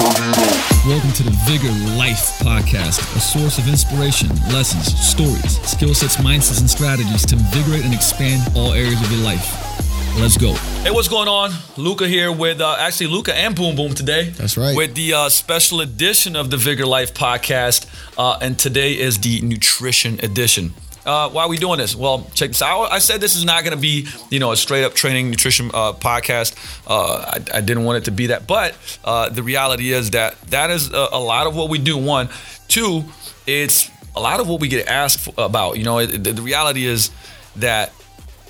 Welcome to the Vigor Life Podcast, a source of inspiration, lessons, stories, skill sets, mindsets, and strategies to invigorate and expand all areas of your life. Let's go. Hey, what's going on? Luca here with uh, actually Luca and Boom Boom today. That's right. With the uh, special edition of the Vigor Life podcast, uh, and today is the nutrition edition. Uh, why are we doing this? Well, check this out. I said this is not going to be, you know, a straight up training nutrition uh, podcast. Uh, I, I, didn't want it to be that, but uh, the reality is that that is a, a, lot of what we do. One, two, it's a lot of what we get asked about. You know, the, the reality is that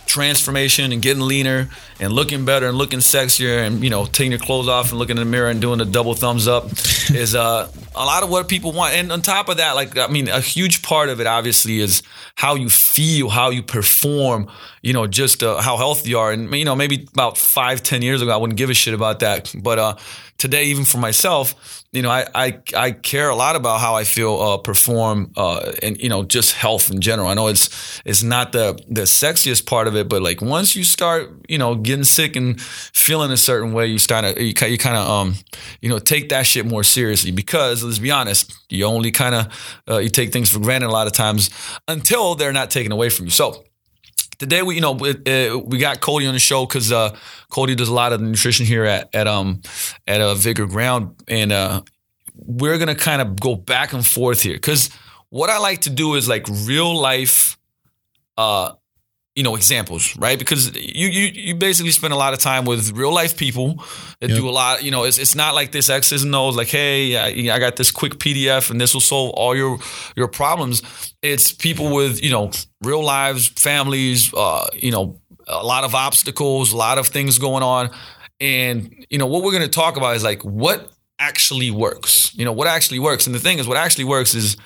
transformation and getting leaner and looking better and looking sexier and you know taking your clothes off and looking in the mirror and doing the double thumbs up is uh, a lot of what people want. And on top of that like i mean a huge part of it obviously is how you feel how you perform you know just uh, how healthy you are. And you know maybe about five ten years ago i wouldn't give a shit about that. But uh, today even for myself you know, I, I, I care a lot about how I feel, uh, perform, uh, and, you know, just health in general. I know it's, it's not the, the sexiest part of it, but like once you start, you know, getting sick and feeling a certain way, you start to, you, kind of, um, you know, take that shit more seriously because let's be honest, you only kind of, uh, you take things for granted a lot of times until they're not taken away from you. So, today we you know uh, we got Cody on the show because uh, Cody does a lot of nutrition here at at um at a Vigor Ground, and uh, we're gonna kind of go back and forth here because what I like to do is like real life, uh, you know, examples, right? Because you you you basically spend a lot of time with real life people that yep. do a lot. You know, it's it's not like this X's and O's. Like, hey, I, I got this quick PDF and this will solve all your your problems. It's people with you know real lives, families, uh, you know, a lot of obstacles, a lot of things going on. And, you know, what we're going to talk about is like what actually works. You know, what actually works. And the thing is, what actually works is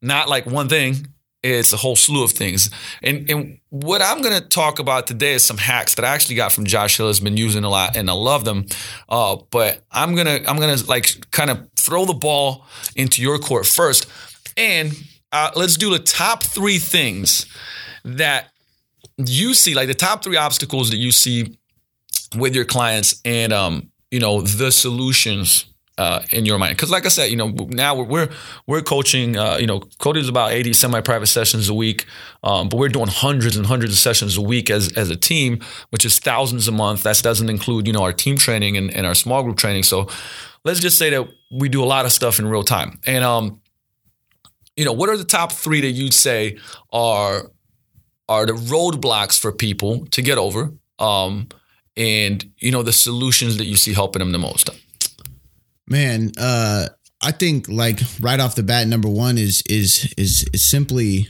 not like one thing, it's a whole slew of things. And, and what I'm going to talk about today is some hacks that I actually got from Josh Hillis been using a lot and I love them. Uh, but I'm to, I'm to like kind of throw the ball into your court first. And uh, let's do the top three things that you see, like the top three obstacles that you see with your clients, and um, you know the solutions uh, in your mind. Because, like I said, you know, now we're we're, we're coaching. Uh, you know, is about eighty semi-private sessions a week, um, but we're doing hundreds and hundreds of sessions a week as as a team, which is thousands a month. That doesn't include you know our team training and, and our small group training. So, let's just say that we do a lot of stuff in real time. And um, you know, what are the top three that you'd say are are the roadblocks for people to get over? Um, and you know, the solutions that you see helping them the most. Man, uh, I think like right off the bat, number one is is is, is simply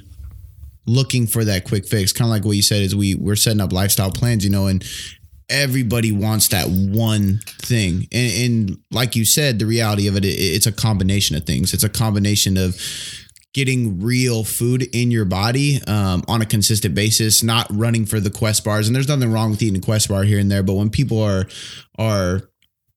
looking for that quick fix. Kind of like what you said is we we're setting up lifestyle plans, you know, and everybody wants that one thing. And, and like you said, the reality of it, it, it's a combination of things. It's a combination of getting real food in your body um, on a consistent basis, not running for the quest bars. And there's nothing wrong with eating a quest bar here and there, but when people are are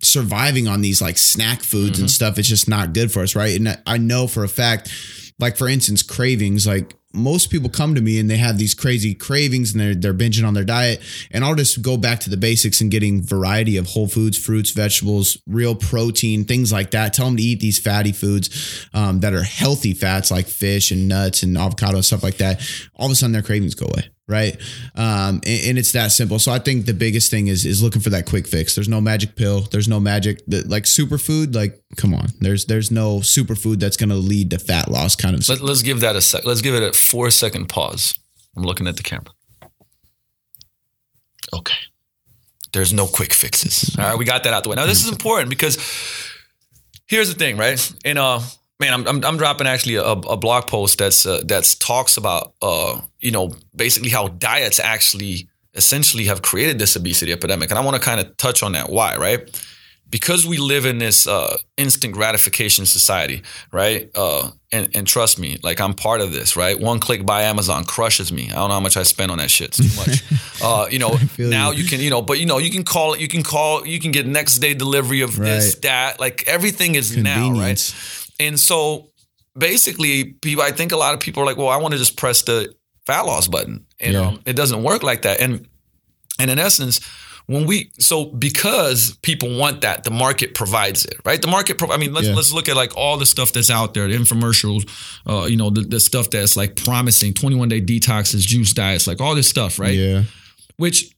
surviving on these like snack foods mm-hmm. and stuff, it's just not good for us, right? And I know for a fact, like for instance, cravings, like most people come to me and they have these crazy cravings and they're they're binging on their diet and I'll just go back to the basics and getting variety of whole foods, fruits, vegetables, real protein, things like that. Tell them to eat these fatty foods um, that are healthy fats like fish and nuts and avocado and stuff like that. All of a sudden their cravings go away right? Um, and, and, it's that simple. So I think the biggest thing is is looking for that quick fix. There's no magic pill. There's no magic that, like superfood. Like, come on, there's there's no superfood that's going to lead to fat loss. Kind of. Let, us give that a sec. Let's give it a four second pause. I'm looking at the camera. Okay. There's no quick fixes. All right, we got that out the way. Now this is important because here's the thing, right? In uh man, I'm, I'm, I'm dropping actually a, a, blog post that's uh, that's talks about uh, you know basically how diets actually essentially have created this obesity epidemic, and I want to kind of touch on that. Why, right? Because we live in this uh, instant gratification society, right? Uh, and, and trust me, like I'm part of this, right? One click by Amazon crushes me. I don't know how much I spend on that shit. It's too much. uh, you know, now you. you. can, you know, but you know, you can call it, you can call, you can get next day delivery of right. this, that. Like everything is now, right? And so basically, people, I think a lot of people are like, well, I want to just press the fat loss button. And yeah. um, it doesn't work like that. And and in essence, when we so because people want that, the market provides it, right? The market. Pro- I mean, let's Yeah. let's look at like all the stuff that's out there, the infomercials, uh, you know, the, the stuff that's like promising, twenty one day detoxes, juice diets, like all this stuff, right? Yeah. Which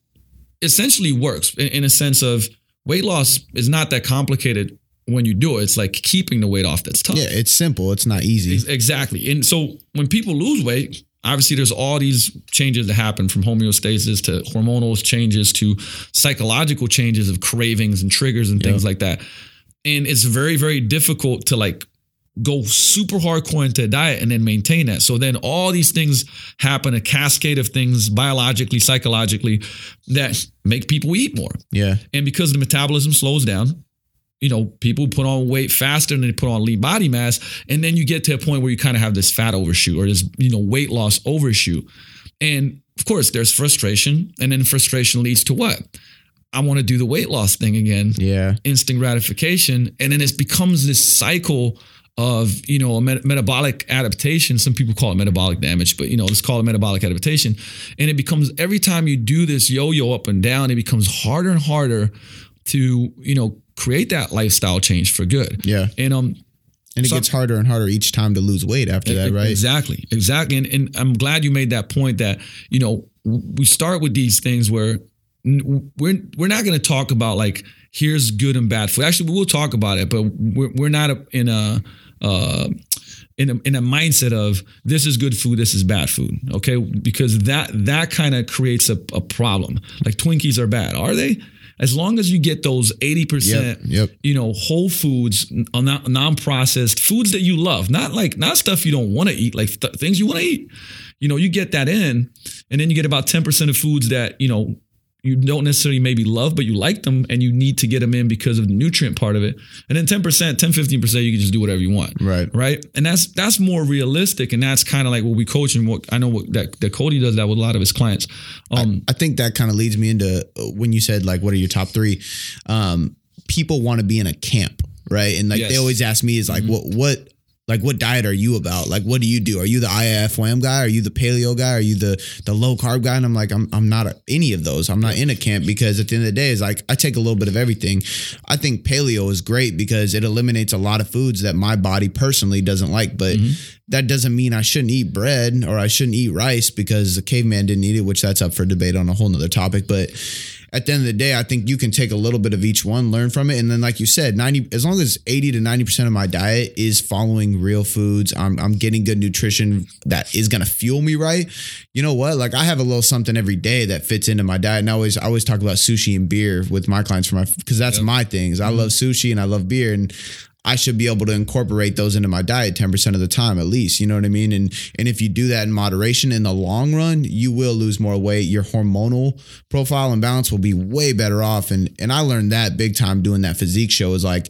essentially works in, in a sense of weight loss is not that complicated when you do it. It's like keeping the weight off that's tough. Yeah. It's simple. It's not easy. Exactly. And so when people lose weight, obviously there's all these changes that happen from homeostasis to hormonal changes to psychological changes of cravings and triggers and things like that. And it's very, very difficult to like go super hardcore into a diet and then maintain that. So then all these things happen, a cascade of things biologically, psychologically that make people eat more. Yeah. And because the metabolism slows down, you know, people put on weight faster than they put on lean body mass. And then you get to a point where you kind of have this fat overshoot or this, you know, weight loss overshoot. And of course, there's frustration. And then frustration leads to what? I want to do the weight loss thing again, Yeah. instant gratification. And then it becomes this cycle of, you know, a met- metabolic adaptation. Some people call it metabolic damage, but, you know, let's call it metabolic adaptation. And it becomes every time you do this yo yo up and down, it becomes harder and harder to, you know, create that lifestyle change for good. Yeah. And um, And it So- gets harder and harder each time to lose weight after that, right? Exactly, exactly. And, and I'm glad you made that point that you know we start with these things where we're we're not going to talk about like here's good and bad food. Actually, we will talk about it, but we're we're not in a uh, in a, in a mindset of this is good food, this is bad food. Okay, because that that kind of creates a, a problem. Like Twinkies are bad, are they? As long as you get those eighty percent, Yep, yep. you know, whole foods, uh, non- non-processed foods that you love, not like not stuff you don't want to eat, like th- things you want to eat. You know, you get that in, and then you get about ten percent of foods that you know you don't necessarily maybe love, but you like them, and you need to get them in because of the nutrient part of it. And then ten percent, 10, 15 percent, you can just do whatever you want, Right. Right, and that's that's more realistic, and that's kind of like what we coach and what I know what that, that Cody does that with a lot of his clients. Um, I think that kind of leads me into uh, when you said like, what are your top three? Um, people want to be in a camp, right? And like Yes. they always ask me is like, what what like what diet are you about? Like what do you do? Are you the IIFYM guy? Are you the paleo guy? Are you the the low carb guy? And I'm like, I'm I'm not a, any of those. I'm not in a camp because at the end of the day, it's like I take a little bit of everything. I think paleo is great because it eliminates a lot of foods that my body personally doesn't like, but mm-hmm. that doesn't mean I shouldn't eat bread or I shouldn't eat rice because the caveman didn't eat it, which that's up for debate on a whole nother topic. But at the end of the day, I think you can take a little bit of each one, learn from it. And then, like you said, 90, as long as 80 to 90% of my diet is following real foods, I'm, I'm getting good nutrition that is going to fuel me right. You know what? Like I have a little something every day that fits into my diet. And I always, I always talk about sushi and beer with my clients for my, cause that's my things. I mm-hmm. love sushi and I love beer. And I should be able to incorporate those into my diet 10% of the time at least. You know what I mean? And and if you do that in moderation in the long run, you will lose more weight. Your hormonal profile and balance will be way better off. And and I learned that big time doing that physique show is like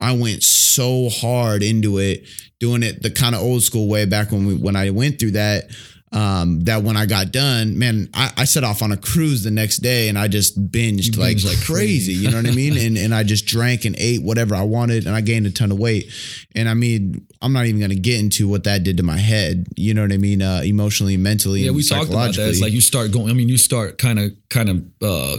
I went so hard into it, doing it the kind of old school way back when we when I went through that. Um, that when I got done, man, I, I set off on a cruise the next day and I just binged like, binged like crazy. You know what I mean? And and I just drank and ate whatever I wanted and I gained a ton of weight. And I mean, I'm not even gonna get into what that did to my head. You know what I mean? Uh, emotionally, mentally, Yeah, we talked about that. It's like you start going. I mean, you start kind of, kind of uh,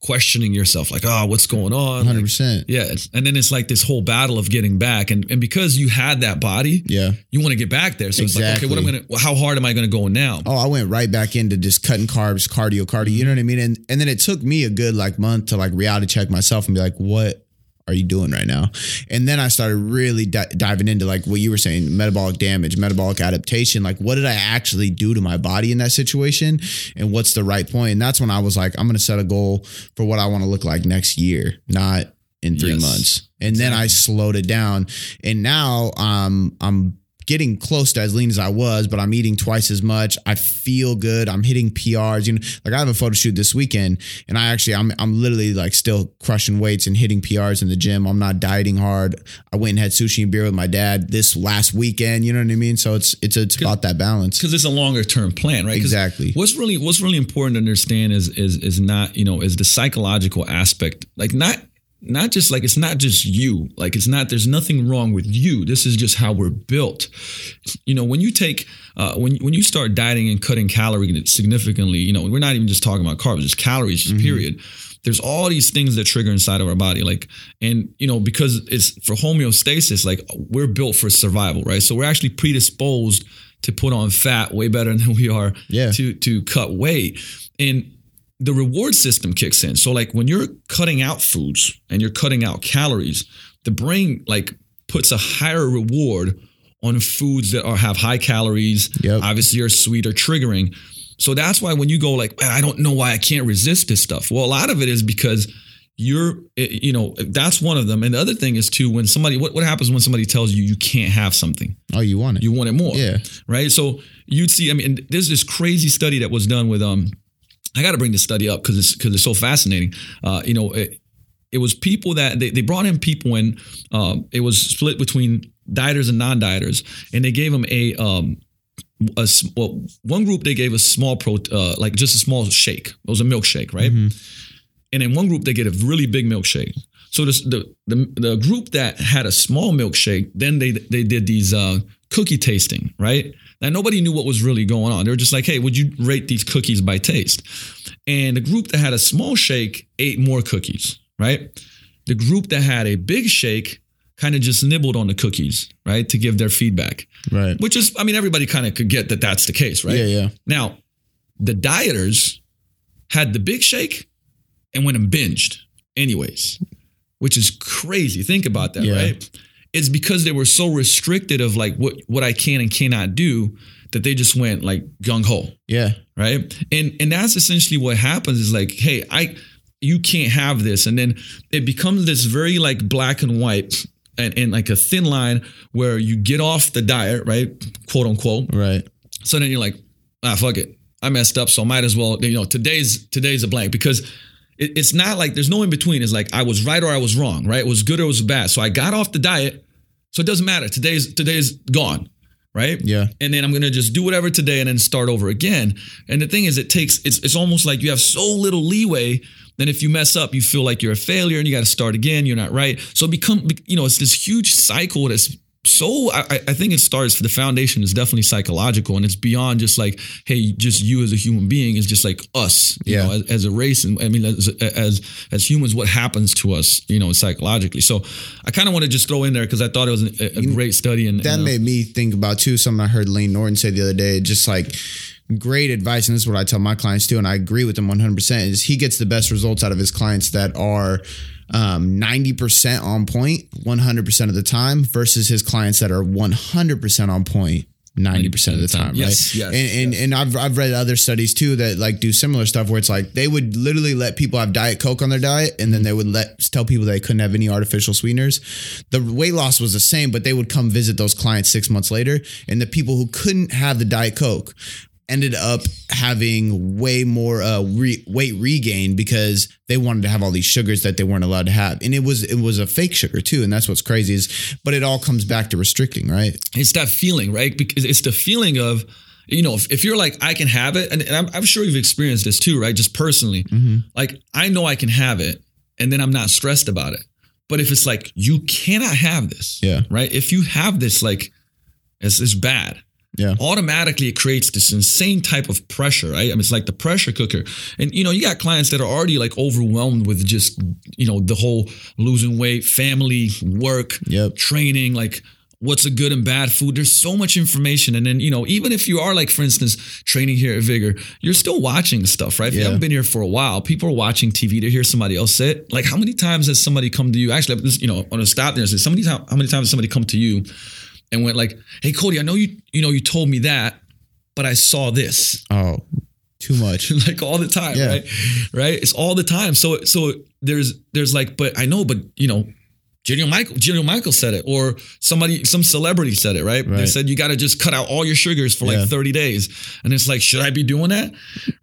questioning yourself, like, "Oh, what's going on?" 100%. yeah, and then it's like this whole battle of getting back, and and because you had that body, Yeah. you want to get back there. So it's like, okay, what am I Exactly. gonna? How hard am I gonna go now? Oh, I went right back into just cutting carbs, cardio, cardio. You know what I mean? And and then it took me a good like month to like reality check myself and be like, what are you doing right now? And then I started really di- diving into like what you were saying, metabolic damage, metabolic adaptation. Like, what did I actually do to my body in that situation? And what's the right point? And that's when I was like, I'm going to set a goal for what I want to look like next year, not in three Yes. months. And then I slowed it down. And now um, I'm getting close to as lean as I was, but I'm eating twice as much. I feel good. I'm hitting PRs. You know, like I have a photo shoot this weekend, and I actually I'm I'm literally like still crushing weights and hitting PRs in the gym. I'm not dieting hard. I went and had sushi and beer with my dad this last weekend. You know what I mean? So it's it's it's about that balance. because it's a longer term plan, right? Exactly. What's really what's really important to understand is is is not you know is the psychological aspect, like not not just like it's not just you, like it's not there's nothing wrong with you. This is just how we're built. You know, when you take uh, when when you start dieting and cutting calories significantly, you know, we're not even just talking about carbs, just calories, just period. there's all these things that trigger inside of our body like and you know because it's for homeostasis like we're built for survival right so we're actually predisposed to put on fat way better than we are Yeah. to to cut weight and the reward system kicks in so like when you're cutting out foods and you're cutting out calories the brain like puts a higher reward on foods that are have high calories Yep. obviously are sweet or triggering so that's why when you go like, "Man, I don't know why I can't resist this stuff. Well, a lot of it is because you're, eh, you know, that's one of them. And the other thing is too, when somebody, what, what happens when somebody tells you you can't have something? Oh, you want it? You want it more. Yeah. Right. So you'd see, I mean, there's this crazy study that was done with, um, I got to bring this study up because it's, because it's so fascinating. Uh, you know, it, it was people that they, they brought in people and um, it was split between dieters and non-dieters and they gave them a um a well, one group they gave a small pro uh, like just a small shake. It was a milkshake right? And in one group they get a really big milkshake. So this, the, the the group that had a small milkshake then they they did these uh cookie tasting right now nobody knew what was really going on. They were just like hey would you rate these cookies by taste? And the group that had a small shake ate more cookies right? The group that had a big shake kind of just nibbled on the cookies right to give their feedback. Right. which is i mean everybody kind of could get that that's the case right? Yeah, yeah. now the dieters had the big shake and went and binged anyways which is crazy. Think about that Yeah. right it's because they were so restricted of like what what i can and cannot do that they just went like gung-ho. Yeah. right? And and that's essentially what happens is like hey i you can't have this. And then it becomes this very like black and white and, and like a thin line where you get off the diet right? Quote unquote. Right. so then you're like ah fuck it. I messed up so I might as well you know today's today's a blank because it, it's not like there's no in between it's like i was right or i was wrong right it was good or it was bad so i got off the diet so it doesn't matter today's today's gone right Yeah. and then I'm gonna just do whatever today and then start over again. And the thing is, it takes it's it's almost like you have so little leeway. Then if you mess up, you feel like you're a failure and you got to start again. You're not right. So become you know it's this huge cycle that's so I, I think it starts the foundation is definitely psychological and it's beyond just like hey just you as a human being is just like us you Yeah. know as, as a race and I mean as as as humans what happens to us you know psychologically so I kind of want to just throw in there because I thought it was a, a great study and That and, uh, made me think about too something I heard Layne Norton say the other day. Just like great advice, and this is what I tell my clients too, and I agree with him 100. percent Is he gets the best results out of his clients that are um, 90% on point 100% of the time versus his clients that are 100% on point 90% of the time, Yes, right? yes, and and, and I've, I've read other studies too that like do similar stuff where it's like they would literally let people have Diet Coke on their diet and then they would let tell people they couldn't have any artificial sweeteners. The weight loss was the same, but they would come visit those clients six months later. And the people who couldn't have the Diet Coke ended up having way more uh, re- weight regain because they wanted to have all these sugars that they weren't allowed to have, and it was it was a fake sugar too, and that's what's crazy is. But it all comes back to restricting, right? it's that feeling, right? Because it's the feeling of, you know, if, if you're like, I can have it, and, and I'm, I'm sure you've experienced this too, right? Just personally, like I know I can have it, and then I'm not stressed about it. But if it's like you cannot have this, Yeah. right? If you have this, like, it's, it's bad. Yeah. Automatically, it creates this insane type of pressure, right? I mean, it's like the pressure cooker. And, you know, you got clients that are already like overwhelmed with just, you know, the whole losing weight, family, work, Yep. training, like what's a good and bad food. There's so much information. And then, you know, even if you are like, for instance, training here at Vigor, you're still watching stuff, right? If you haven't been here for a while, people are watching TV to hear somebody else say it. Like how many times has somebody come to you? Actually, you know, on a stop there, say, somebody, how many times has somebody come to you and went like, Hey Cody, I know you, you know, you told me that, but I saw this Oh, too much. like all the time, Yeah. right? Right? It's all the time. So so there's there's like, but I know, but you know, Jillian Michael, Jillian Michael said it, or somebody, some celebrity said it, right? They said you got to just cut out all your sugars for like Yeah. 30 days. And it's like, should I be doing that?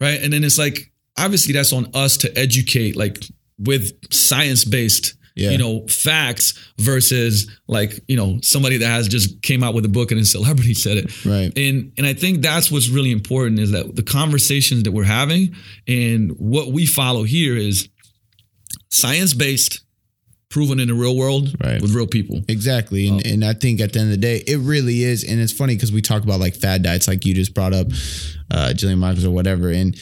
Right. And then it's like, obviously that's on us to educate, like with science-based, Yeah. you know, facts versus like, you know, somebody that has just came out with a book and a celebrity said it. Right. And and I think that's what's really important is that the conversations that we're having and what we follow here is science based, proven in the real world Right. with real people. Exactly. And, and I think at the end of the day, it really is. And it's funny because we talk about like fad diets, like you just brought up, uh, Jillian Michaels or whatever. And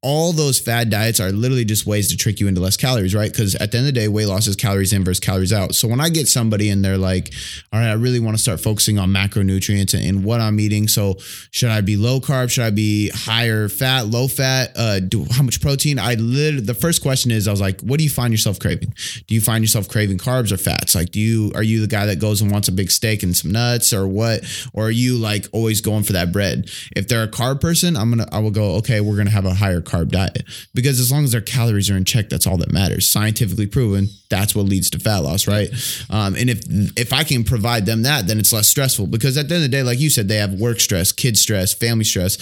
all those fad diets are literally just ways to trick you into less calories, right? Because at the end of the day, weight loss is calories in versus calories out. So when I get somebody and they're like, all right, I really want to start focusing on macronutrients and, and what I'm eating. So should I be low carb? Should I be higher fat, low fat? Uh, do how much protein? I literally, the first question is, I was like, what do you find yourself craving? Do you find yourself craving carbs or fats? Like, do you, are you the guy that goes and wants a big steak and some nuts or what? Or are you like always going for that bread? If they're a carb person, I'm going to, I will go, okay, we're going to have a higher carb diet because as long as their calories are in check, that's all that matters. Scientifically proven, that's what leads to fat loss, right? Um, and if if I can provide them that, then it's less stressful because at the end of the day, like you said, they have work stress, kid stress, family stress.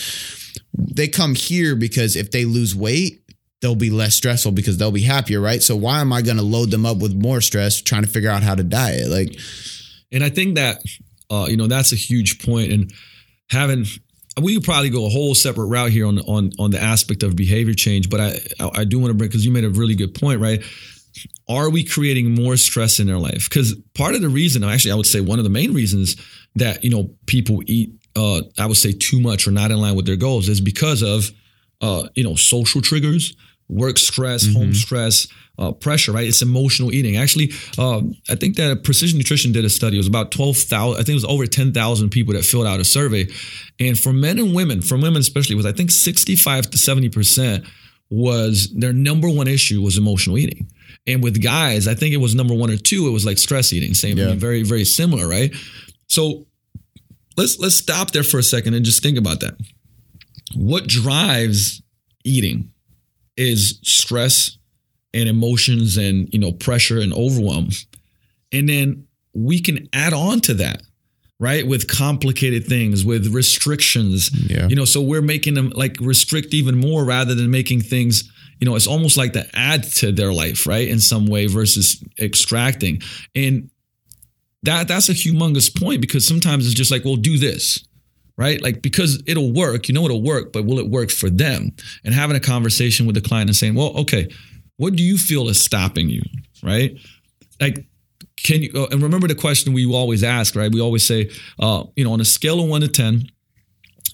They come here because if they lose weight, they'll be less stressful because they'll be happier, right? So why am I going to load them up with more stress trying to figure out how to diet? Like, and I think that uh, you know that's a huge point, and having we could probably go a whole separate route here on on on the aspect of behavior change, but I I do want to bring because you made a really good point, right? Are we creating more stress in their life? Because part of the reason, actually, I would say one of the main reasons that you know people eat, uh, I would say too much or not in line with their goals is because of uh, you know social triggers, work stress, mm-hmm. home stress, uh, pressure, right? It's emotional eating. Actually, um, I think that Precision Nutrition did a study. It was about 12,000, I think it was over 10,000 people that filled out a survey. And for men and women, for women especially, was I think 65 to 70% was their number one issue was emotional eating. And with guys, I think it was number one or two, it was like stress eating. Same, yeah. very, very similar, right? So let's let's stop there for a second and just think about that. What drives eating is stress and emotions and you know pressure and overwhelm. And then we can add on to that right with complicated things with restrictions. Yeah. you know so we're making them like restrict even more rather than making things you know it's almost like to add to their life right in some way versus extracting. And that that's a humongous point because sometimes it's just like well do this right like because it'll work you know it'll work but will it work for them and having a conversation with the client and saying well okay what do you feel is stopping you? Right? Like, can you, uh, and remember the question we always ask, right? We always say, uh, you know, on a scale of one to 10,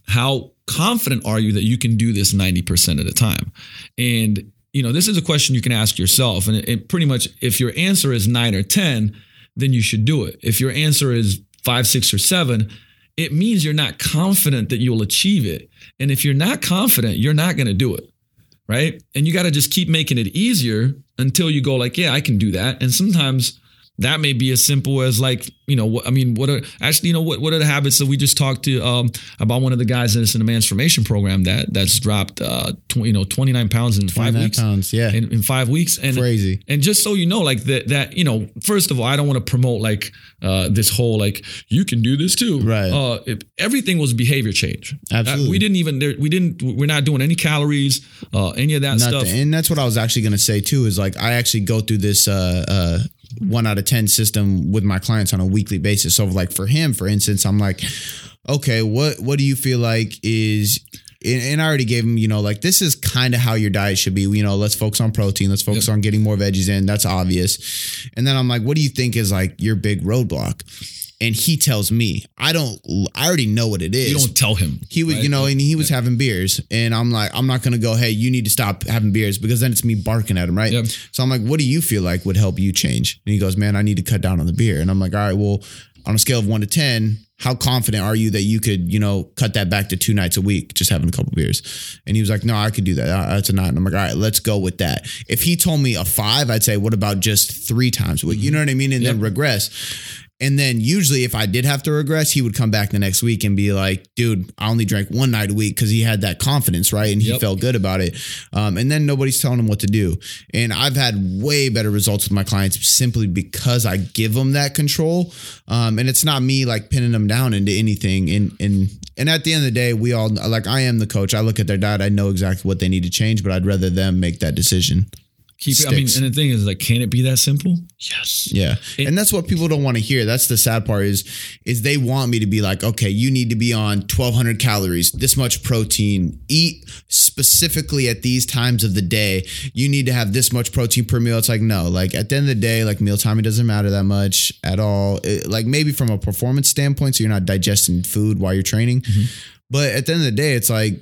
how confident are you that you can do this 90% of the time? And, you know, this is a question you can ask yourself. And it, it pretty much, if your answer is nine or 10, then you should do it. If your answer is five, six, or seven, it means you're not confident that you'll achieve it. And if you're not confident, you're not going to do it right? And you got to just keep making it easier until you go like, yeah, I can do that. And sometimes that may be as simple as like you know i mean what are actually you know what, what are the habits? That we just talked to um, about one of the guys that's in the transformation program that that's dropped uh tw- you know 29 pounds in five weeks. pounds yeah. In, in, five weeks and crazy. and just so you know like that that you know first of all i don't want to promote like uh this whole like you can do this too. Right. Uh everything was behavior change. Absolutely. uh, we didn't even we didn't we're not doing any calories uh any of that Nothing. stuff. And that's what i was actually going to say too is like i actually go through this uh uh one out of 10 system with my clients on a weekly basis. So like for him, for instance, I'm like, okay, what, what do you feel like is, and I already gave him, you know, like this is kind of how your diet should be. You know, let's focus on protein. Let's focus yep. on getting more veggies in. That's obvious. And then I'm like, what do you think is like your big roadblock? And he tells me i don't i already know what it is you don't tell him he was right? you know and he was yeah. having beers and i'm like i'm not gonna go hey you need to stop having beers because then it's me barking at him right yep. so i'm like what do you feel like would help you change and he goes man i need to cut down on the beer and i'm like all right well on a scale of one to ten how confident are you that you could, you know, cut that back to two nights a week, just having a couple beers? And he was like, no, I could do that. Uh, that's a nine. And I'm like, all right, let's go with that. If he told me a five, I'd say, what about just three times a week? You know what I mean? And yep. then regress. And then usually, if I did have to regress, he would come back the next week and be like, dude, I only drank one night a week because he had that confidence, right? And he yep. felt good about it. Um, and then nobody's telling him what to do. And I've had way better results with my clients simply because I give them that control. Um, and it's not me like pinning them down into anything. And, and, and at the end of the day, we all like, I am the coach. I look at their diet, I know exactly what they need to change, but I'd rather them make that decision keep it. I mean, and the thing is, like, can it be that simple? Yes. Yeah. It, and that's what people don't want to hear. That's the sad part is, is they want me to be like, okay, you need to be on 1200 calories, this much protein, eat specifically at these times of the day. You need to have this much protein per meal. It's like, no, like at the end of the day, like meal timing doesn't matter that much at all. It, like maybe from a performance standpoint, so you're not digesting food while you're training. Mm-hmm. But at the end of the day, it's like,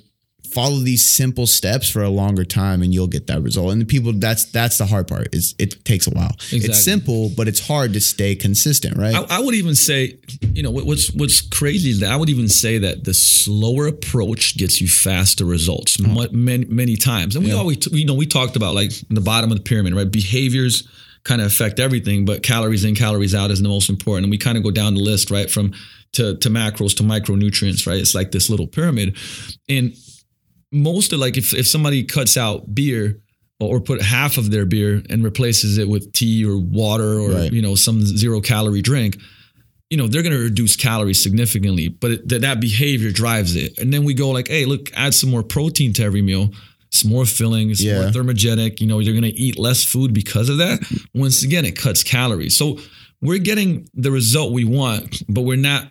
follow these simple steps for a longer time and you'll get that result. And the people that's that's the hard part. Is it takes a while. Exactly. It's simple, but it's hard to stay consistent, right? I, I would even say, you know, what's what's crazy is that I would even say that the slower approach gets you faster results mm-hmm. mu- many many times. And we always, you know, we talked about like the bottom of the pyramid, right? Behaviors kind of affect everything, but calories in, calories out is the most important. And we kind of go down the list, right, from to to macros to micronutrients, right? It's like this little pyramid, and most of like if if somebody cuts out beer or put half of their beer and replaces it with tea or water or Right. you know some zero calorie drink you know they're going to reduce calories significantly but it, that, that behavior drives it. And then we go like hey look add some more protein to every meal. It's more filling it's more thermogenic you know you're going to eat less food because of that. Once again it cuts calories. So we're getting the result we want but we're not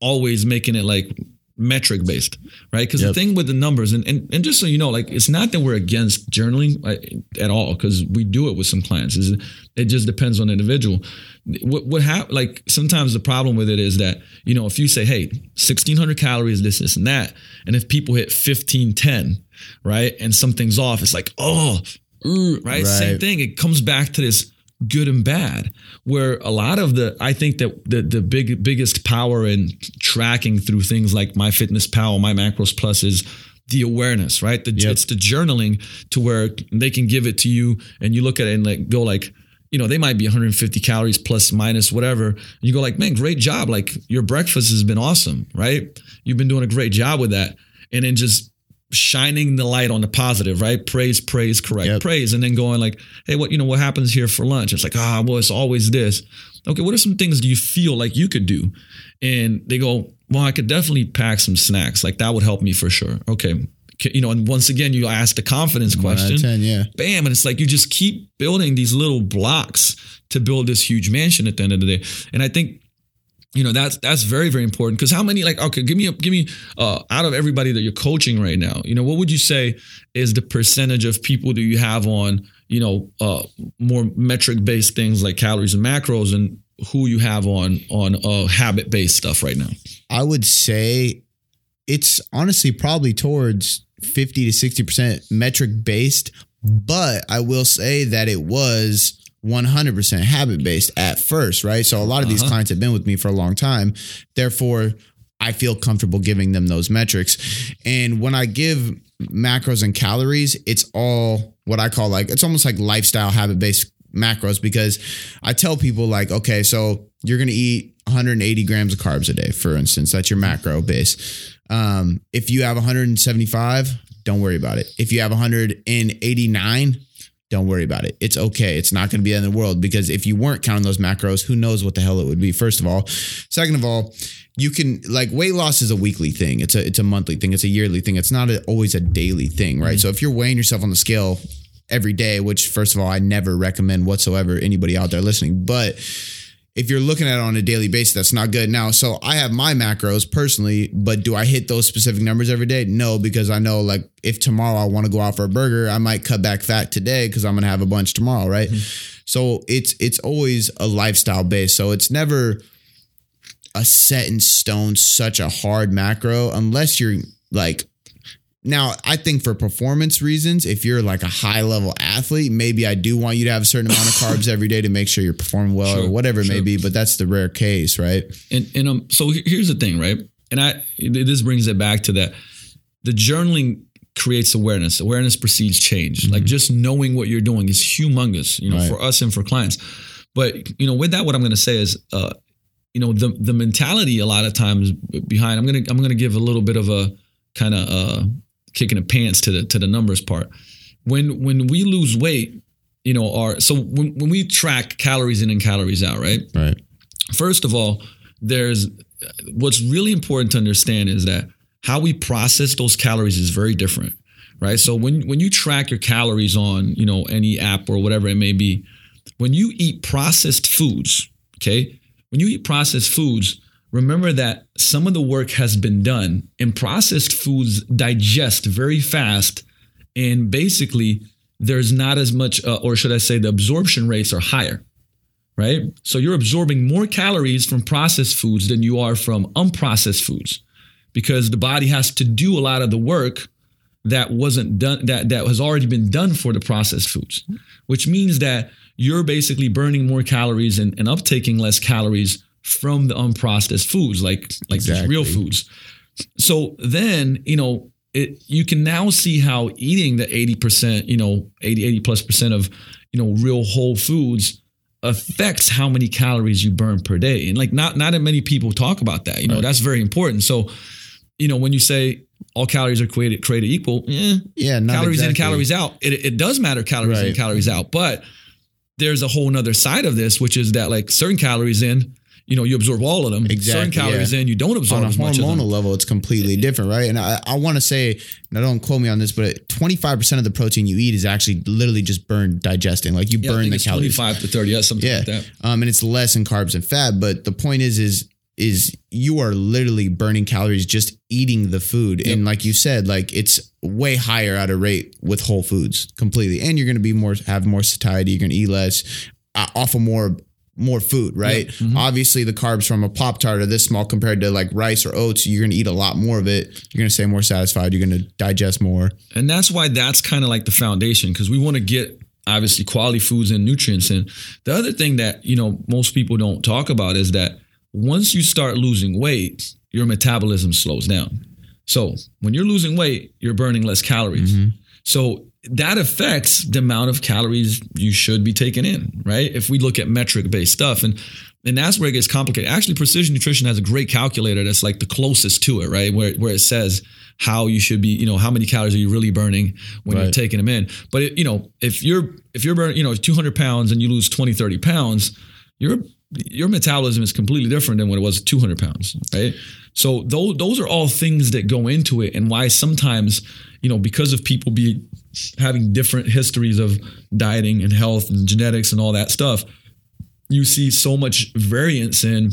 always making it like metric based right because Yep. the thing with the numbers and, and and just so you know like it's not that we're against journaling at all because we do it with some clients. It's- it just depends on the individual. What what hap- like sometimes the problem with it is that you know if you say hey 1600 calories this this and that and if people hit 1510 right and something's off it's like oh uh, right? same thing. It comes back to this good and bad where a lot of the i think that the the big biggest power in tracking through things like MyFitnessPal my macros plus is the awareness right? The, Yep. it's the journaling to where they can give it to you and you look at it and like go like you know they might be 150 calories plus minus whatever. And you go like man great job. Like your breakfast has been awesome right? You've been doing a great job with that. And then just shining the light on the positive, right? Praise, praise, correct, Yep. praise, and then going like, hey, what you know, what happens here for lunch? It's like, ah, well, it's always this. Okay, what are some things do you feel like you could do? And they go, well, I could definitely pack some snacks. Like that would help me for sure. Okay, you know, and once again, you ask the confidence One out of question ten, yeah. bam and it's like you just keep building these little blocks to build this huge mansion at the end of the day and i think you know that's that's very very important. Because how many like okay give me a, give me uh out of everybody that you're coaching right now you know what would you say is the percentage of people that you have on you know uh more metric based things like calories and macros and who you have on on uh habit based stuff right now? I would say it's honestly probably towards 50 to 60% metric based, but I will say that it was 100% habit based at first, right? So a lot of these Uh-huh. clients have been with me for a long time. Therefore, I feel comfortable giving them those metrics. And when I give macros and calories, it's all what I call like, it's almost like lifestyle habit based macros because I tell people, like, okay, so you're going to eat 180 grams of carbs a day, for instance. That's your macro base. Um, if you have 175, don't worry about it. If you have 189, don't worry about it. It's okay. It's not going to be the end of the world because if you weren't counting those macros, who knows what the hell it would be, first of all. Second of all, you can like weight loss is a weekly thing. It's a it's a monthly thing. It's a yearly thing. It's not a, always a daily thing, right? Mm-hmm. So if you're weighing yourself on the scale every day, which first of all, I never recommend whatsoever anybody out there listening, but if you're looking at it on a daily basis, that's not good. Now, so I have my macros personally, but do I hit those specific numbers every day? No, because I know like if tomorrow I want to go out for a burger, I might cut back fat today because I'm gonna have a bunch tomorrow, right? Mm-hmm. So it's it's always a lifestyle base. So it's never a set in stone, such a hard macro, unless you're like now, I think for performance reasons, if you're like a high level athlete, maybe I do want you to have a certain amount of carbs every day to make sure you're performing well Sure, or whatever it may be. But that's the rare case, right? and and um so here's the thing right and i this brings it back to that the journaling creates awareness awareness precedes change like just knowing what you're doing is humongous you know Right. for us and for clients but you know with that what i'm going to say is uh you know the the mentality a lot of times behind i'm going to i'm going to give a little bit of a kind of uh kick in the pants to the to the numbers part when when we lose weight you know our so when, when we track calories in and calories out right Right. first of all, there's what's really important to understand is that how we process those calories is very different, right? So when when you track your calories on you know any app or whatever it may be, when you eat processed foods, okay, when you eat processed foods, remember that some of the work has been done, and processed foods digest very fast, and basically there's not as much, uh, or should I say, the absorption rates are higher right? So you're absorbing more calories from processed foods than you are from unprocessed foods because the body has to do a lot of the work that wasn't done that that has already been done for the processed foods, which means that you're basically burning more calories and, and uptaking less calories from the unprocessed foods, like like just real foods. So then, you know, it you can now see how eating the 80%, you know, 80, 80 plus percent of, you know, real whole foods affects how many calories you burn per day. And like not not that many people talk about that. You know, that's very important. So, you know, when you say all calories are created created equal, eh, yeah, Yeah, calories in, calories out. It, it does matter calories in, calories out. But there's a whole nother side of this, which is that like certain calories in, you know, you absorb all of them. Certain Exactly, calories yeah. in, you don't absorb on a as much of them. hormonal level, it's completely different, right? And I, I want to say, now don't quote me on this, but 25% of the protein you eat is actually literally just burned digesting. Like you Yeah, burn the calories. 25 to 30, yeah, something Yeah. like that. Um, and it's less in carbs and fat. But the point is, is is you are literally burning calories just eating the food. And like you said, like it's way higher at a rate with whole foods completely. And you're gonna be more have more satiety, you're gonna eat less, uh, off of more more food, right? Mm-hmm. Obviously the carbs from a Pop Tart are this small compared to like rice or oats, you're gonna eat a lot more of it. You're gonna stay more satisfied, you're gonna digest more. And that's why that's kind of like the foundation because we want to get obviously quality foods and nutrients in. The other thing that, you know, most people don't talk about is that once you start losing weight, your metabolism slows down. So when you're losing weight, you're burning less calories. So that affects the amount of calories you should be taking in, right? If we look at metric based stuff and and that's where it gets complicated. Actually, precision nutrition has a great calculator that's like the closest to it, right? Where where it says how you should be, you know, how many calories are you really burning when you're taking them in. But it, you know, if you're if you're burning, you know, 200 pounds and you lose 20, 30 pounds, your your metabolism is completely different than what it was 200 pounds, right? So those those are all things that go into it, and why sometimes, you know, because of people be having different histories of dieting and health and genetics and all that stuff, you see so much variance in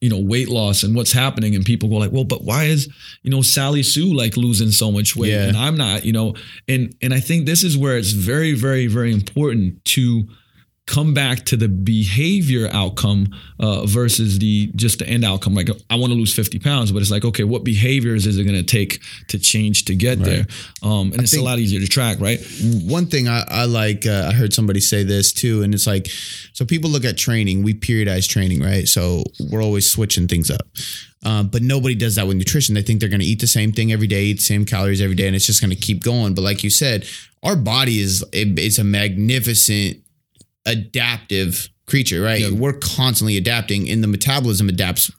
you know weight loss and what's happening and people go like well but why is you know Sally Sue like losing so much weight Yeah. and I'm not you know and and I think this is where it's very very very important to come back to the behavior outcome uh, versus the just the end outcome like I want to lose 50 pounds but it's like okay what behaviors is it going to take to change to get there um, and it's a lot easier to track right one thing I, I like, uh, I heard somebody say this too, and it's like, so people look at training, we periodize training, right? So we're always switching things up. Um, but nobody does that with nutrition. They think they're going to eat the same thing every day, eat the same calories every day, and it's just going to keep going. But like you said, our body is it, it's a magnificent adaptive creature, right? Yeah. We're constantly adapting, and the metabolism adapts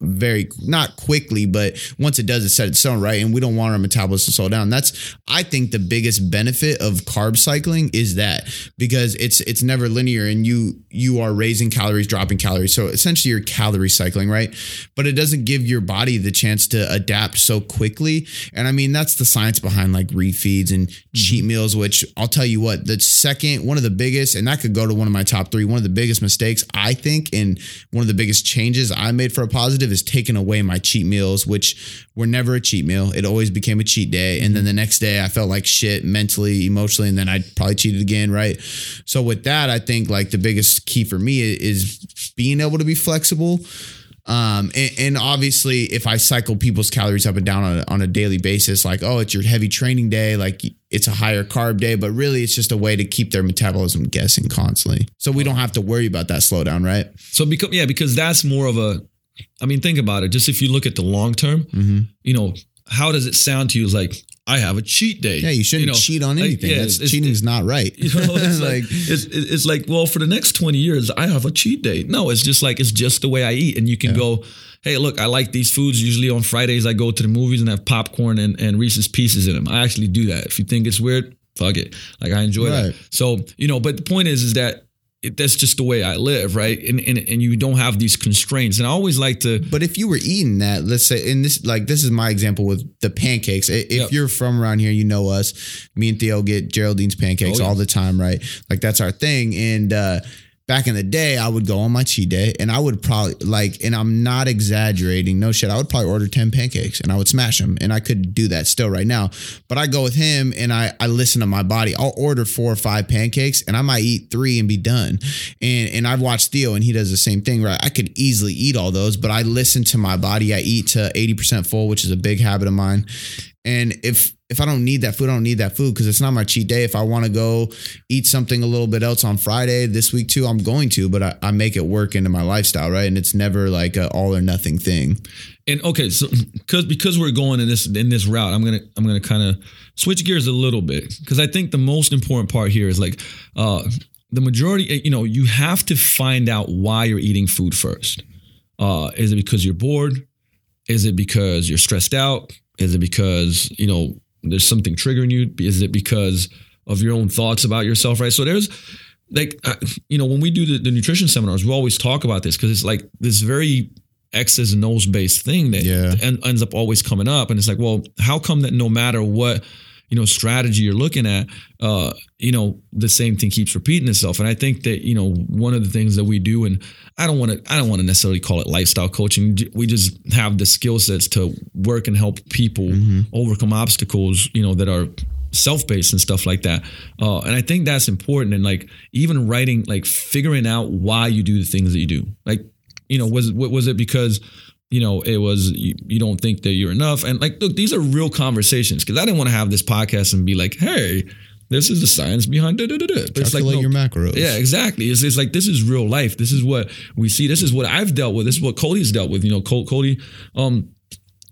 very not quickly, but once it does, it set its own right? And we don't want our metabolism to slow down. That's I think the biggest benefit of carb cycling is that because it's it's never linear and you you are raising calories, dropping calories. So essentially you're calorie cycling, right? But it doesn't give your body the chance to adapt so quickly. And I mean that's the science behind like refeeds and mm-hmm. cheat meals, which I'll tell you what, the second one of the biggest, and that could go to one of my top three, one of the biggest mistakes I think, and one of the biggest changes I made for a positive is taking away my cheat meals, which were never a cheat meal. It always became a cheat day. And then the next day I felt like shit mentally, emotionally, and then I'd probably cheated again, right? So with that, I think like the biggest key for me is being able to be flexible. Um, and, and obviously, if I cycle people's calories up and down on a, on a daily basis, like, oh, it's your heavy training day, like it's a higher carb day, but really it's just a way to keep their metabolism guessing constantly. So we don't have to worry about that slowdown, right? So because yeah, because that's more of a I mean, think about it. Just if you look at the long term, Mm-hmm. you know, how does it sound to you? It's like I have a cheat day. Yeah, you shouldn't know, cheat on like, anything. yeah, That's, it's- cheating is not right. You know, it's like, like, it's, it's like well, for the next twenty years, I have a cheat day. No, it's just like it's just the way I eat, and you can go. Hey, look, I like these foods. Usually on Fridays, I go to the movies and have popcorn and, and Reese's Pieces in them. I actually do that. If you think it's weird, fuck it. Like I enjoy Right. that. So you know, but the point is, is that it, that's just the way I live, right? And, and and you don't have these constraints. And I always like to but if you were eating that, let's say, and this like this is my example with the pancakes. If Yep. you're from around here, you know us. Me and Theo get Geraldine's pancakes Oh, yeah. all the time, right? Like that's our thing. And uh back in the day, I would go on my cheat day and I would probably like, and I'm not exaggerating, no shit. I would probably order 10 pancakes and I would smash them. And I could do that still right now. But I go with him and I, I listen to my body. I'll order four or five pancakes and I might eat three and be done. And and I've watched Theo and he does the same thing, right? I could easily eat all those, but I listen to my body. I eat to 80% full, which is a big habit of mine. And if if I don't need that food, I don't need that food because it's not my cheat day. If I want to go eat something a little bit else on Friday this week too, I'm going to, but I, I make it work into my lifestyle, right? And it's never like a all or nothing thing. And okay, so because because we're going in this in this route, I'm gonna I'm gonna kind of switch gears a little bit because I think the most important part here is like uh, the majority. You know, you have to find out why you're eating food first. Uh, is it because you're bored? Is it because you're stressed out? Is it because you know there's something triggering you? Is it because of your own thoughts about yourself? Right. So there's like uh, you know when we do the, the nutrition seminars, we always talk about this because it's like this very X's and O's based thing that Yeah. en- ends up always coming up. And it's like, well, how come that no matter what, you know, strategy you're looking at, uh, you know, the same thing keeps repeating itself. And I think that, you know, one of the things that we do, and I don't want to, I don't want to necessarily call it lifestyle coaching. We just have the skill sets to work and help people overcome obstacles, you know, that are self-based and stuff like that uh, and i think that's important and like even writing like figuring out why you do the things that you do like you know was was it because you know it was you, you don't think that you're enough and like look these are real conversations because i didn't want to have this podcast and be like hey this is the science behind. But it's like no, your macros. yeah, exactly. It's, it's like this is real life. This is what we see. This is what I've dealt with. This is what Cody's dealt with. You know, Col- Cody, um,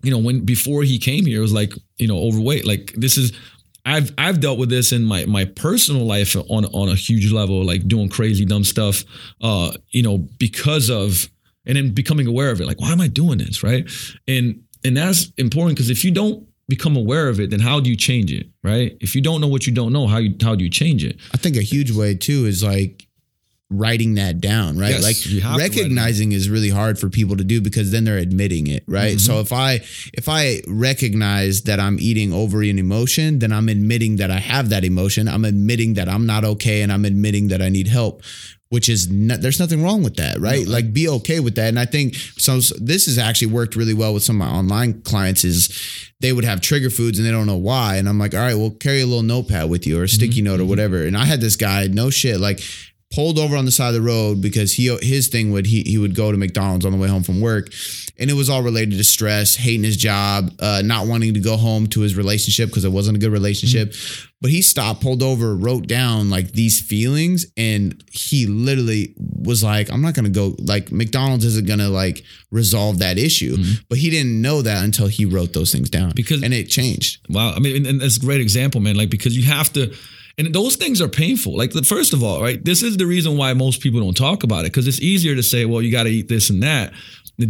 you know, when before he came here, it was like you know overweight. Like this is. I've I've dealt with this in my my personal life on on a huge level, like doing crazy dumb stuff, uh, you know, because of and then becoming aware of it. Like, why am I doing this, right? And and that's important because if you don't become aware of it, then how do you change it, right? If you don't know what you don't know, how you how do you change it? I think a huge way too is like writing that down, right? Yes, like you have to write it recognizing is really hard for people to do because then they're admitting it, right? Mm-hmm. So if I if I recognize that I'm eating over an emotion, then I'm admitting that I have that emotion. I'm admitting that I'm not okay and I'm admitting that I need help. Which is not, there's nothing wrong with that, right? like be okay with that. And I think so. This has actually worked really well with some of my online clients. Is they would have trigger foods and they don't know why. And I'm like, all right, well, carry a little notepad with you or a sticky Mm-hmm. note or whatever. And I had this guy, no shit, like pulled over on the side of the road because he his thing would he he would go to McDonald's on the way home from work, and it was all related to stress, hating his job, uh, not wanting to go home to his relationship because it wasn't a good relationship. But he stopped, pulled over, wrote down like these feelings, and he literally was like, "I'm not gonna go like McDonald's isn't gonna like resolve that issue." But he didn't know that until he wrote those things down Because- and it changed. Wow. I mean, and, and that's a great example, man. Like, because you have to, and those things are painful. Like, first of all, right, this is the reason why most people don't talk about it because it's easier to say, well, you got to eat this and that,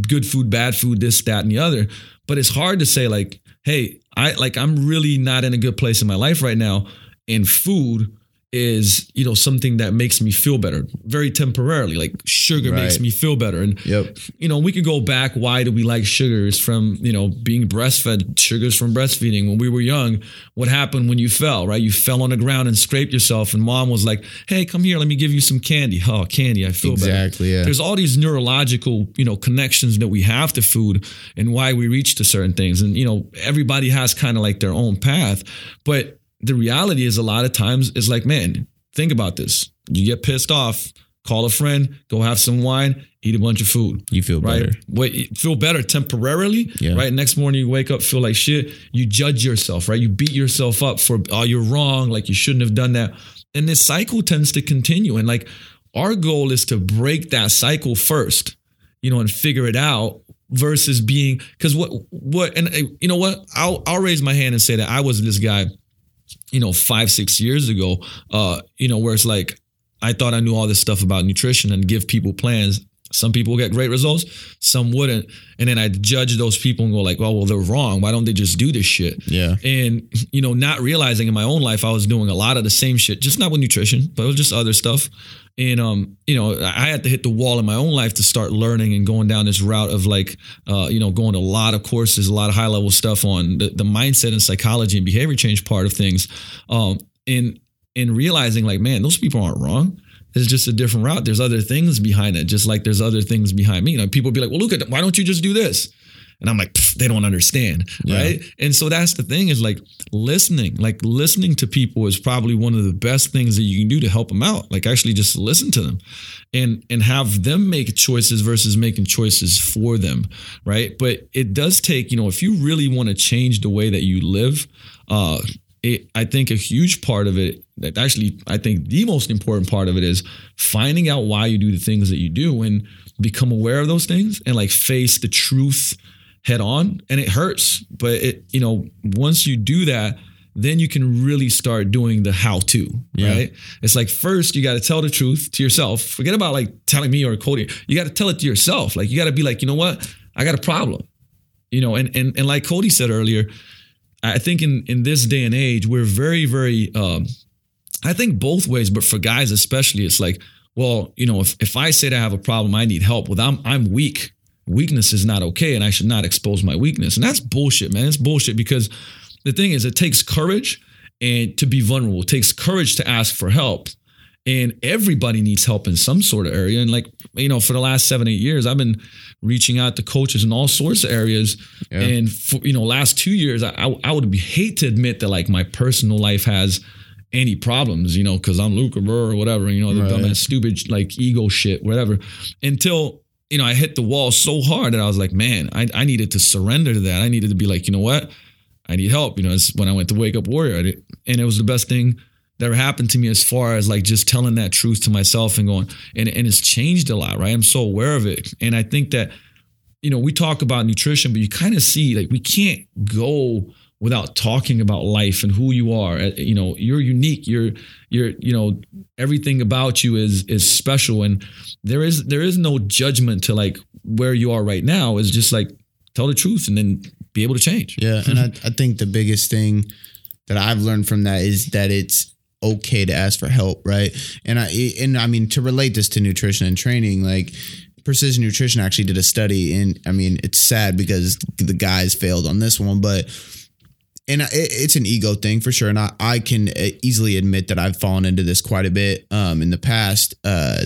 good food, bad food, this, that, and the other. But it's hard to say, like, hey, I like, I'm really not in a good place in my life right now. And food is, you know, something that makes me feel better very temporarily. Like, sugar makes me feel better. And, Yep. you know, we could go back. Why do we like sugars from, you know, being breastfed, sugars from breastfeeding when we were young? What happened when you fell, right? You fell on the ground and scraped yourself, and mom was like, hey, come here, let me give you some candy. Oh, candy, I feel better. Exactly, yeah. There's all these neurological, you know, connections that we have to food and why we reach to certain things. And, you know, everybody has kind of like their own path. But the reality is a lot of times it's like, man, think about this. You get pissed off, call a friend, go have some wine, eat a bunch of food. You feel Right. better. Wait, feel better temporarily. Yeah. Right. Next morning you wake up, feel like shit. You judge yourself, right? You beat yourself up for, oh, you're wrong. Like you shouldn't have done that. And this cycle tends to continue. And like our goal is to break that cycle first, you know, and figure it out versus being, because what, what, and uh, you know what? I'll, I'll raise my hand and say that I was this guy, you know, five, six years ago, uh, you know, where it's like, I thought I knew all this stuff about nutrition and give people plans. Some people get great results, some wouldn't. And then I judge those people and go like, oh, well, they're wrong. Why don't they just do this shit? Yeah. And, you know, not realizing in my own life, I was doing a lot of the same shit, just not with nutrition, but it was just other stuff. And, um, you know, I had to hit the wall in my own life to start learning and going down this route of like, uh, you know, going to a lot of courses, a lot of high level stuff on the, the mindset and psychology and behavior change part of things. Um, and, and realizing like, man, those people aren't wrong. It's just a different route. There's other things behind it, just like there's other things behind me. You know, people be like, well, look at, why don't you just do this? And I'm like, they don't understand. Yeah. Right. And so that's the thing is like listening, like listening to people is probably one of the best things that you can do to help them out. Like actually just listen to them and, and have them make choices versus making choices for them. Right. But it does take, you know, if you really want to change the way that you live, uh, it, I think a huge part of it, that actually, I think the most important part of it is finding out why you do the things that you do and become aware of those things and like face the truth head on. And it hurts, but it, you know, once you do that, then you can really start doing the how to, Yeah. right? It's like first you got to tell the truth to yourself. Forget about like telling me or Cody. You got to tell it to yourself. Like you got to be like, you know what? I got a problem. You know, and and and like Cody said earlier, I think in in this day and age, we're very very. Um, I think both ways, but for guys especially, it's like, well, you know, if if I say that I have a problem, I need help. Well, I'm I'm weak. Weakness is not okay, and I should not expose my weakness. And that's bullshit, man. It's bullshit because the thing is, it takes courage and to be vulnerable. It takes courage to ask for help. And everybody needs help in some sort of area. And like, you know, for the last seven, eight years, I've been reaching out to coaches in all sorts of areas. Yeah. And for, you know, last two years, I, I, I would be hate to admit that like my personal life has any problems, you know, because I'm Burr or whatever, you know, the Right. dumbass stupid like ego shit, whatever. Until, you know, I hit the wall so hard that I was like, man, I, I needed to surrender to that. I needed to be like, you know what? I need help. You know, it's when I went to Wake Up Warrior. And it was the best thing that ever happened to me as far as like just telling that truth to myself and going, and, and it's changed a lot, right? I'm so aware of it. And I think that, you know, we talk about nutrition, but you kind of see like we can't go without talking about life and who you are. Uh, You know, you're unique. You're you're you know everything about you is is special, and there is there is no judgment to like where you are right now. Is just like tell the truth and then be able to change. Yeah, and I, I think the biggest thing that I've learned from that is that it's okay to ask for help, right? And I and I mean to relate this to nutrition and training, like Precision Nutrition actually did a study, and I mean it's sad because the guys failed on this one, but and it, it's an ego thing for sure, and I, I can uh, easily admit that I've fallen into this quite a bit um, in the past. Uh,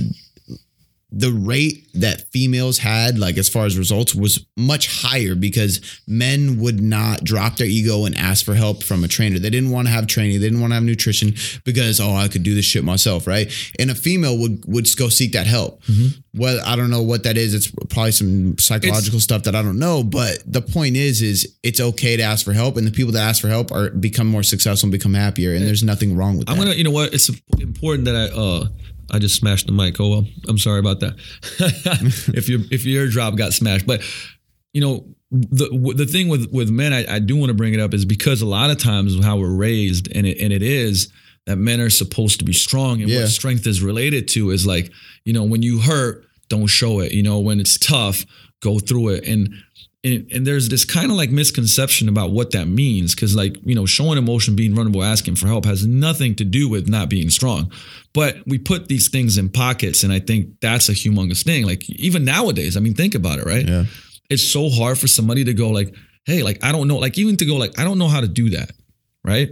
the rate that females had, like as far as results, was much higher because men would not drop their ego and ask for help from a trainer. They didn't want to have training, they didn't want to have nutrition because oh, I could do this shit myself, right? And a female would would go seek that help. Well, I don't know what that is. It's probably some psychological stuff that I don't know. But the point is, is it's okay to ask for help, and the people that ask for help are become more successful and become happier. And there's nothing wrong with. I'm gonna, you know what? It's important that I uh I just smashed the mic. Oh well, I'm sorry about that. if your if your eardrop got smashed, but you know the the thing with with men, I, I do want to bring it up is because a lot of times how we're raised, and it and it is that men are supposed to be strong, and Yeah. what strength is related to is like you know when you hurt, don't show it. You know when it's tough, go through it, and and, and there's this kind of like misconception about what that means because like you know showing emotion being vulnerable asking for help has nothing to do with not being strong. But we put these things in pockets and i think that's a humongous thing like even nowadays i mean think about it right? Yeah. it's so hard for somebody to go like hey like i don't know like even to go like i don't know how to do that right?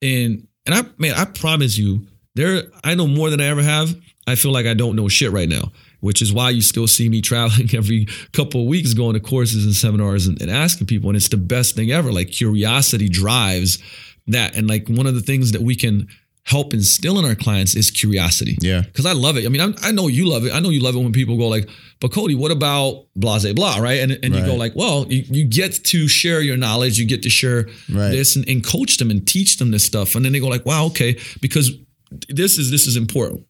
And and i man i promise you there i know more than i ever have. I feel like i don't know shit right now which is why you still see me traveling every couple of weeks going to courses and seminars and, and asking people and it's the best thing ever like curiosity drives that and like one of the things that we can help instill in our clients is curiosity Yeah. because I love it. I mean, I'm, I know you love it. I know you love it when people go like, "But Cody, what about blah blah blah?" Right? And and you go like, "Well, you, you get to share your knowledge. You get to share Right. this and, and coach them and teach them this stuff." And then they go like, "Wow, okay," because this is this is important.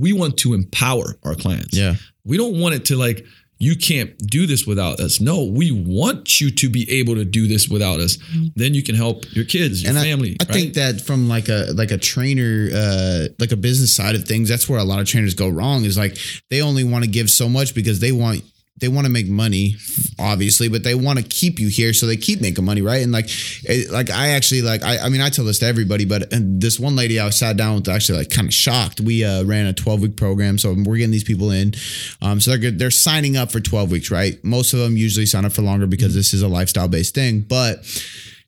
We want to empower our clients. Yeah. We don't want it to like you can't do this without us. No, we want you to be able to do this without us. Then you can help your kids, your and family. I, I think that from like a like a trainer, uh, like a business side of things, that's where a lot of trainers go wrong. Is like they only want to give so much because they want they want to make money, obviously, but they want to keep you here, so they keep making money, right? And like, it, like I actually like I, I mean I tell this to everybody, but this one lady I sat down with actually like kind of shocked. We uh, ran a twelve week program, so we're getting these people in, um, so they're good- they're signing up for twelve weeks, right? Most of them usually sign up for longer because this is a lifestyle based thing, but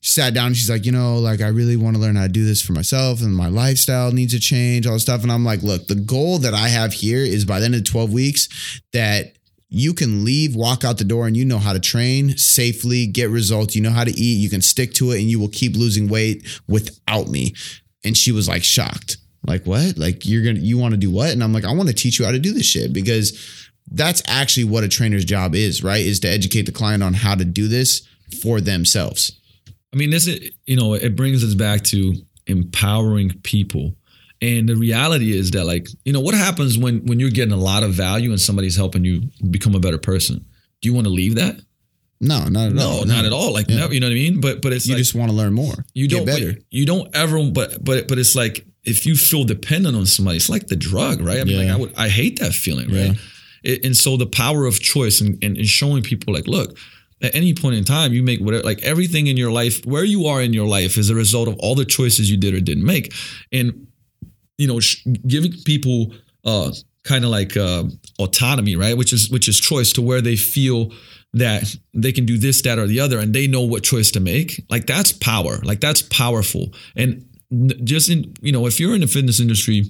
she sat down she's like, you know, like I really want to learn how to do this for myself and my lifestyle needs to change, all this stuff. And I'm like, look, the goal that I have here is by the end of 12 weeks that you can leave, walk out the door, and you know how to train safely, get results. You know how to eat. You can stick to it, and you will keep losing weight without me. And she was like shocked, like what? Like you're gonna you want to do what? And I'm like, I want to teach you how to do this shit because that's actually what a trainer's job is, right? Is to educate the client on how to do this for themselves. I mean, this is you know, it brings us back to empowering people. And the reality is that, like, you know, what happens when when you're getting a lot of value and somebody's helping you become a better person? Do you want to leave that? No, not at No, all. No, not at all. Like, Yeah. never, you know what I mean? But but it's You like, just want to learn more. you don't better. You don't ever. But but but it's like if you feel dependent on somebody, it's like the drug, right? I mean, like Yeah. I would, I hate that feeling, Yeah. right? It, and so the power of choice and, and and showing people like, look, at any point in time, you make whatever, like everything in your life, where you are in your life, is a result of all the choices you did or didn't make, and you know, sh- giving people uh kind of like uh, autonomy, right? Which is which is choice to where they feel that they can do this, that, or the other, and they know what choice to make. Like that's power. Like that's powerful. And just in you know, if you're in the fitness industry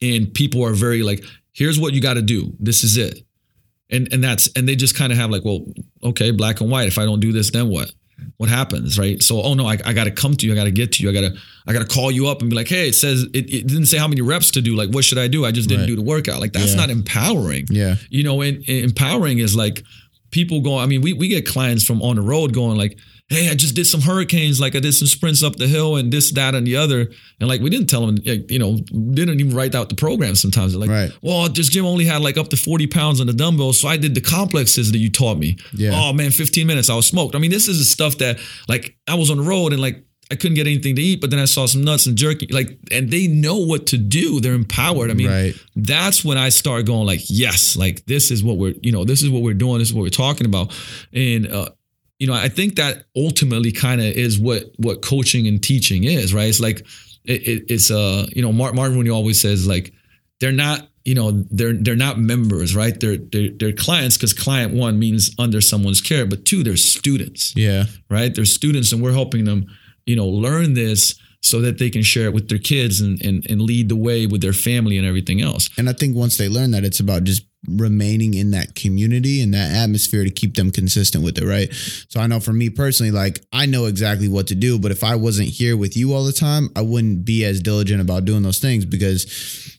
and people are very like, here's what you got to do. This is it. And and that's and they just kind of have like, well, okay, black and white. If I don't do this, then what? What happens, right? So, oh no, I, I got to come to you. I got to get to you. I got to I got to call you up and be like, hey, it says it, it didn't say how many reps to do. Like, what should I do? I just didn't Right. do the workout. Like, that's Yeah. not empowering Yeah. you know and, and empowering is like people go i mean we, we get clients from on the road going like hey i just did some hurricanes like i did some sprints up the hill and this that and the other and like we didn't tell them you know didn't even write out the program sometimes They're like Right. well this gym only had like up to 40 pounds on the dumbbells so i did the complexes that you taught me Yeah. oh man 15 minutes i was smoked i mean this is the stuff that like i was on the road and like I couldn't get anything to eat, but then I saw some nuts and jerky, like, and they know what to do. They're empowered. I mean, Right. that's when I start going like, yes, like this is what we're, you know, this is what we're doing. This is what we're talking about. And, uh, you know, I think that ultimately kind of is what, what coaching and teaching is, right? It's like, it, it, it's, uh, you know, Martin, he always says like, they're not, you know, they're, they're not members, right? They're, they're, they're clients because client one means under someone's care, but two, they're students Yeah. right? They're students and we're helping them, you know, learn this so that they can share it with their kids and, and, and lead the way with their family and everything else. And I think once they learn that, it's about just remaining in that community and that atmosphere to keep them consistent with it, right? So I know for me personally, like I know exactly what to do, but if I wasn't here with you all the time, I wouldn't be as diligent about doing those things because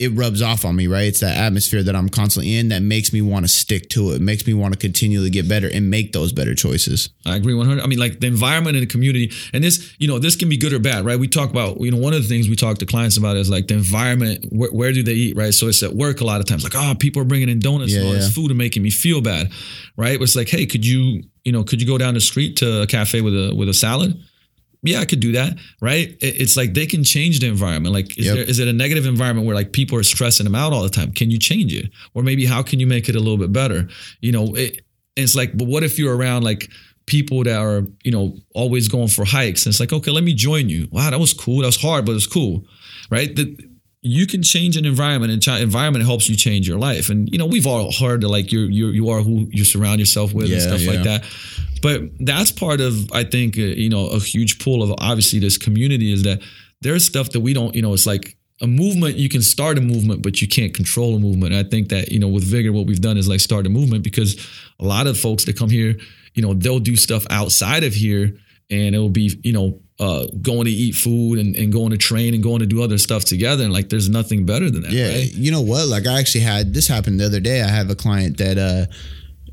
it rubs off on me, right? It's that atmosphere that I'm constantly in that makes me want to stick to it, makes me want to continually get better and make those better choices. I agree 100. I mean, like the environment and the community, and this, you know, this can be good or bad, right? We talk about, you know, one of the things we talk to clients about is like the environment. Where, where do they eat, right? So it's at work a lot of times, like, oh, people are bringing in donuts Yeah, oh, all this yeah. food and making me feel bad, right? It's like, hey, could you, you know, could you go down the street to a cafe with a with a salad? Yeah, I could do that, right? It's like they can change the environment. Like, is Yep. there is it a negative environment where like people are stressing them out all the time? Can you change it, or maybe how can you make it a little bit better? You know, it, it's like, but what if you're around like people that are you know always going for hikes? And it's like, okay, let me join you. Wow, that was cool. That was hard, but it's cool, right? The, you can change an environment, and ch- environment helps you change your life. And you know, we've all heard that like you're you you are who you surround yourself with and stuff yeah. like that. But that's part of I think uh, you know a huge pull of obviously this community is that there's stuff that we don't you know it's like a movement you can start a movement but you can't control a movement. And I think that you know with vigor what we've done is like start a movement because a lot of folks that come here you know they'll do stuff outside of here and it will be you know uh, going to eat food and, and going to train and going to do other stuff together and like there's nothing better than that Yeah, right you know what? Like I actually had this happened the other day. I have a client that uh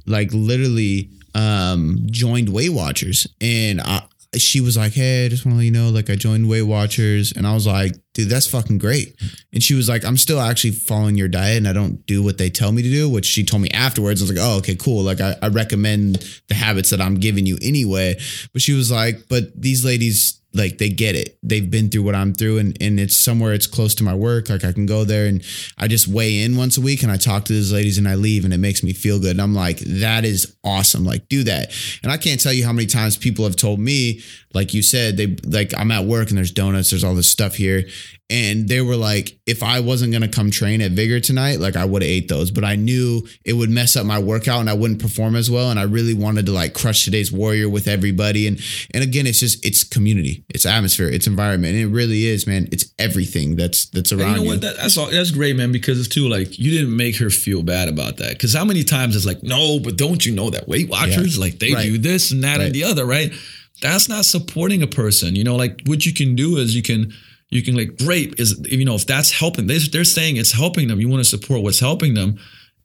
like literally um joined Weight Watchers and I she was like, Hey, I just want to let you know, like I joined Weight Watchers and I was like, dude, that's fucking great. And she was like, I'm still actually following your diet and I don't do what they tell me to do, which she told me afterwards. I was like, oh, okay, cool. Like I, I recommend the habits that I'm giving you anyway. But she was like, but these ladies like they get it. They've been through what I'm through and, and it's somewhere it's close to my work. Like I can go there and I just weigh in once a week and I talk to these ladies and I leave and it makes me feel good. And I'm like, that is awesome. Like do that. And I can't tell you how many times people have told me, like you said, they like I'm at work and there's donuts, there's all this stuff here. And they were like, if I wasn't gonna come train at Vigor tonight, like I would have ate those, but I knew it would mess up my workout and I wouldn't perform as well. And I really wanted to like crush today's warrior with everybody. And and again, it's just it's community, it's atmosphere, it's environment, and it really is, man. It's everything that's that's And around you know you. what? That, that's all. That's great, man. Because it's too like you didn't make her feel bad about that. Because how many times it's like, no, but don't you know that Weight Watchers like they Right. do this and that Right. and the other, right? That's not supporting a person. You know, like what you can do is you can you can like great is you know if that's helping. They, they're saying it's helping them. You want to support what's helping them.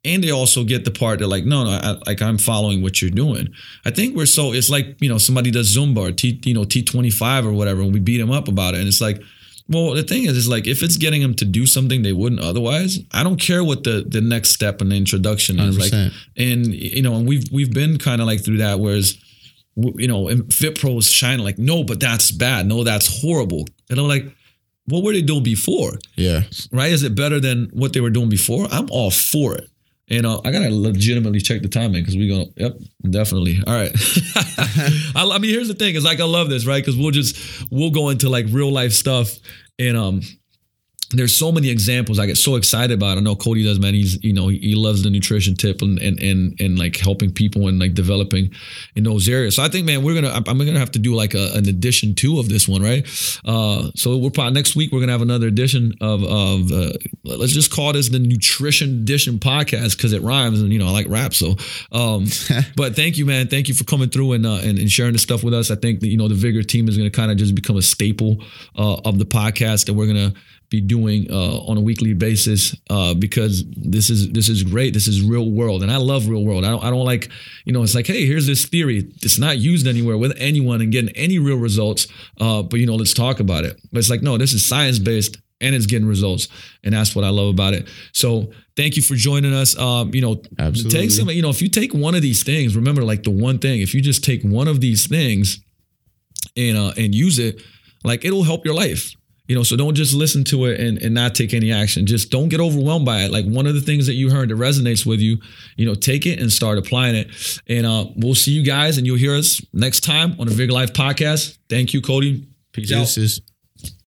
And they also get the part that like no no I, like I'm following what you're doing. I think we're so it's like you know somebody does Zumba or T you know T twenty five or whatever and we beat them up about it and it's like well, the thing is, is like if it's getting them to do something they wouldn't otherwise, I don't care what the the next step in the introduction is. Like, 100%. and you know, and we've we've been kind of like through that. Whereas, you know, and Fit Pro is shining like, no, but that's bad. No, that's horrible. And I'm like, what were they doing before? yeah, Right? Is it better than what they were doing before? I'm all for it. And uh, I gotta legitimately check the timing because we're gonna. Yep, definitely. All right. I, I mean, here's the thing: is like I love this, right? Because we'll just we'll go into like real life stuff, and um, there's so many examples I get so excited about. I know Cody does, man. He's you know he loves the nutrition tip and and and, and like helping people and like developing in those areas. So I think, man, we're gonna I'm gonna have to do like a, an edition two of this one, right? Uh, so we're probably next week we're gonna have another edition of of uh, let's just call this the nutrition edition podcast because it rhymes and you know I like rap. So, um, but thank you, man. Thank you for coming through and uh, and, and sharing the stuff with us. I think that you know the Vigor team is gonna kind of just become a staple uh, of the podcast that we're gonna be doing uh, on a weekly basis uh, because this is this is great. This is real world, and I love real world. I don't I don't like you know it's like hey here's this theory. It's not used anywhere with anyone and getting any real results. Uh, but you know let's talk about it. But it's like no, this is science based and it's getting results, and that's what I love about it. So thank you for joining us. Um, you know Absolutely. take some you know if you take one of these things, remember like the one thing. If you just take one of these things and uh, and use it, like it'll help your life. You know, so don't just listen to it and, and not take any action. Just don't get overwhelmed by it. Like one of the things that you heard that resonates with you, you know, take it and start applying it. And uh, we'll see you guys and you'll hear us next time on the Vigor Life podcast. Thank you, Cody. Peace out. Deuces.